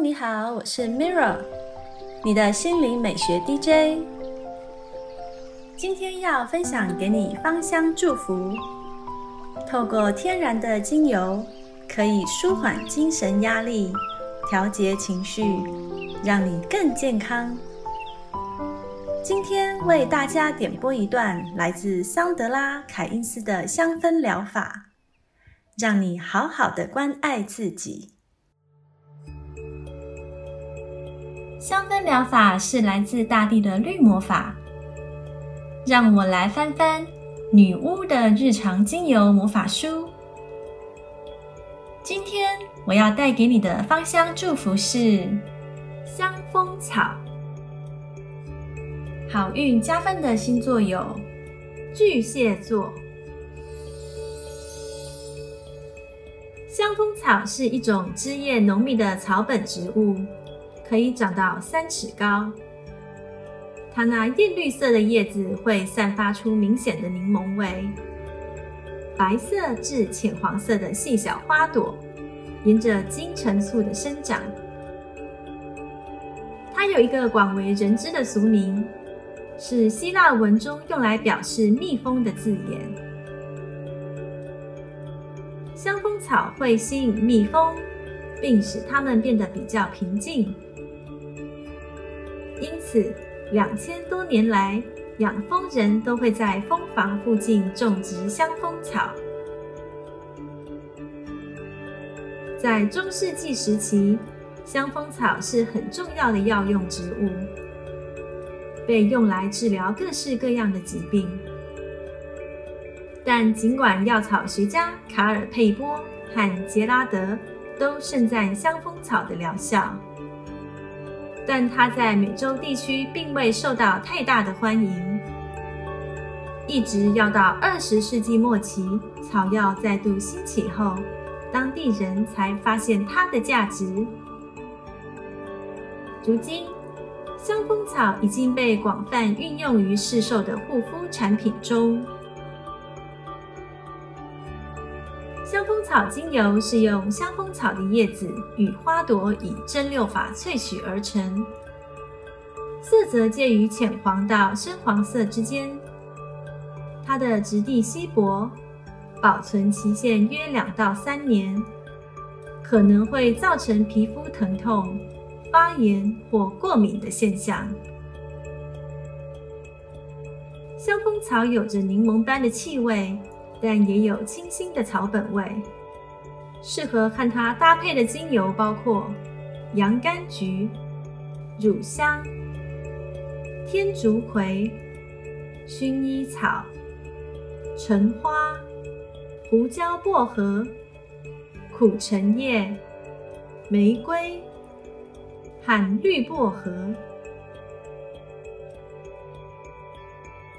你好，我是 Mirra，你的心灵美学 DJ。今天要分享给你芳香祝福，透过天然的精油，可以舒缓精神压力，调节情绪，让你更健康。今天为大家点播一段来自桑德拉·凯因斯的香氛疗法，让你好好的关爱自己。香氛疗法是来自大地的绿魔法。让我来翻翻女巫的日常精油魔法书。今天我要带给你的芳香祝福是香风草。好运加分的星座有巨蟹座。香风草是一种枝叶浓密的草本植物。可以长到三尺高。它那艳绿色的叶子会散发出明显的柠檬味。白色至浅黄色的细小花朵，沿着金橙簇的生长。它有一个广为人知的俗名，是希腊文中用来表示蜜蜂的字眼。香蜂草会吸引蜜蜂，并使它们变得比较平静。此，两千多年来，养蜂人都会在蜂房附近种植香蜂草。在中世纪时期，香蜂草是很重要的药用植物，被用来治疗各式各样的疾病。但尽管药草学家卡尔佩波和杰拉德都盛赞香蜂草的疗效。但它在美洲地区并未受到太大的欢迎，一直要到二十世纪末期，草药再度兴起后，当地人才发现它的价值。如今，香蜂草已经被广泛运用于市售的护肤产品中。草精油是用香蜂草的叶子与花朵以蒸馏法萃取而成，色泽介于浅黄到深黄色之间。它的质地稀薄，保存期限约两到三年，可能会造成皮肤疼痛、发炎或过敏的现象。香蜂草有着柠檬般的气味。但也有清新的草本味，适合和它搭配的精油包括洋甘菊、乳香、天竺葵、薰衣草、橙花、胡椒薄荷、苦橙叶、玫瑰和绿薄荷。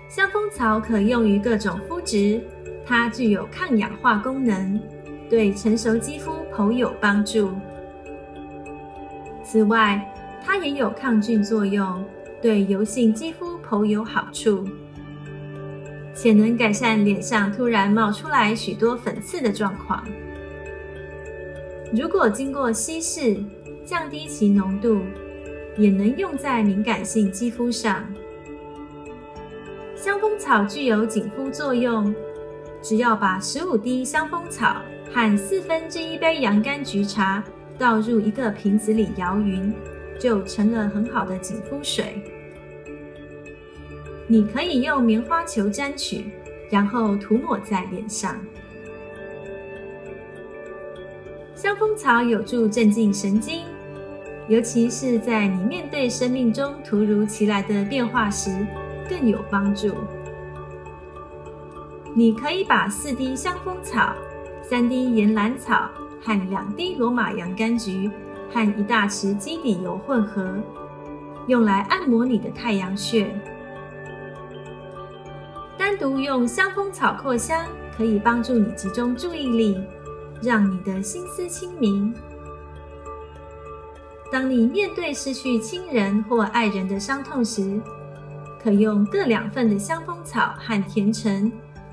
香蜂草可用于各种肤质。它具有抗氧化功能，对成熟肌肤颇有帮助。此外，它也有抗菌作用，对油性肌肤颇有好处，且能改善脸上突然冒出来许多粉刺的状况。如果经过稀释，降低其浓度，也能用在敏感性肌肤上。香蜂草具有紧肤作用。只要把十五滴香蜂草和四分之一杯洋甘菊茶倒入一个瓶子里摇匀，就成了很好的紧肤水。你可以用棉花球沾取，然后涂抹在脸上。香蜂草有助镇静神经，尤其是在你面对生命中突如其来的变化时，更有帮助。你可以把四滴香蜂草、三滴岩兰草和两滴罗马洋甘菊和一大匙基底油混合，用来按摩你的太阳穴。单独用香蜂草扩香，可以帮助你集中注意力，让你的心思清明。当你面对失去亲人或爱人的伤痛时，可用各两份的香蜂草和甜橙。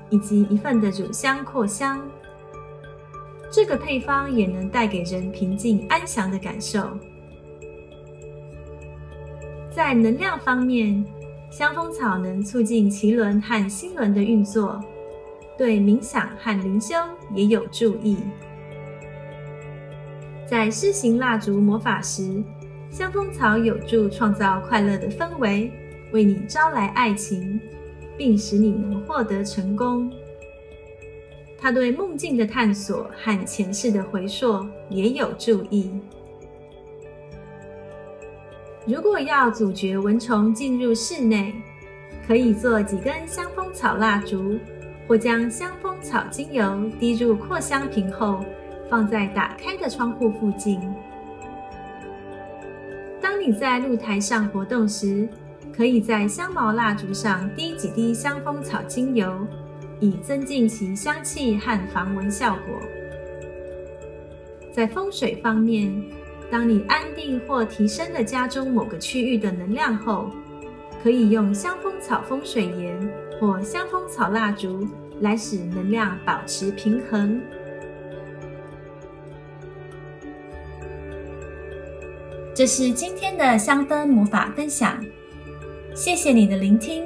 以及一份的乳香扩香，这个配方也能带给人平静安详的感受。在能量方面，香风草能促进脐轮和心轮的运作，对冥想和灵修也有助益。在施行蜡烛魔法时，香风草有助创造快乐的氛围，为你招来爱情，并使你能获得成功。他对梦境的探索和前世的回溯也有注意。如果要阻绝蚊虫进入室内，可以做几根香蜂草蜡烛，或将香蜂草精油滴入扩香瓶后，放在打开的窗户附近。当你在露台上活动时，可以在香茅蜡烛上滴几滴香蜂草精油。以增进其香气和防蚊效果。在风水方面，当你安定或提升了家中某个区域的能量后，可以用香风草风水盐或香风草蜡烛来使能量保持平衡。这是今天的香氛魔法分享，谢谢你的聆听，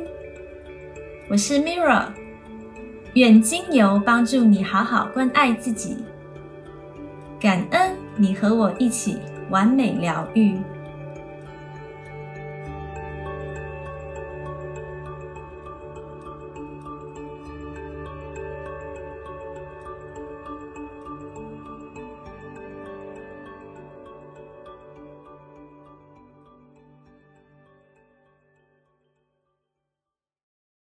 我是 Mirra。愿精油帮助你好好关爱自己，感恩你和我一起完美疗愈。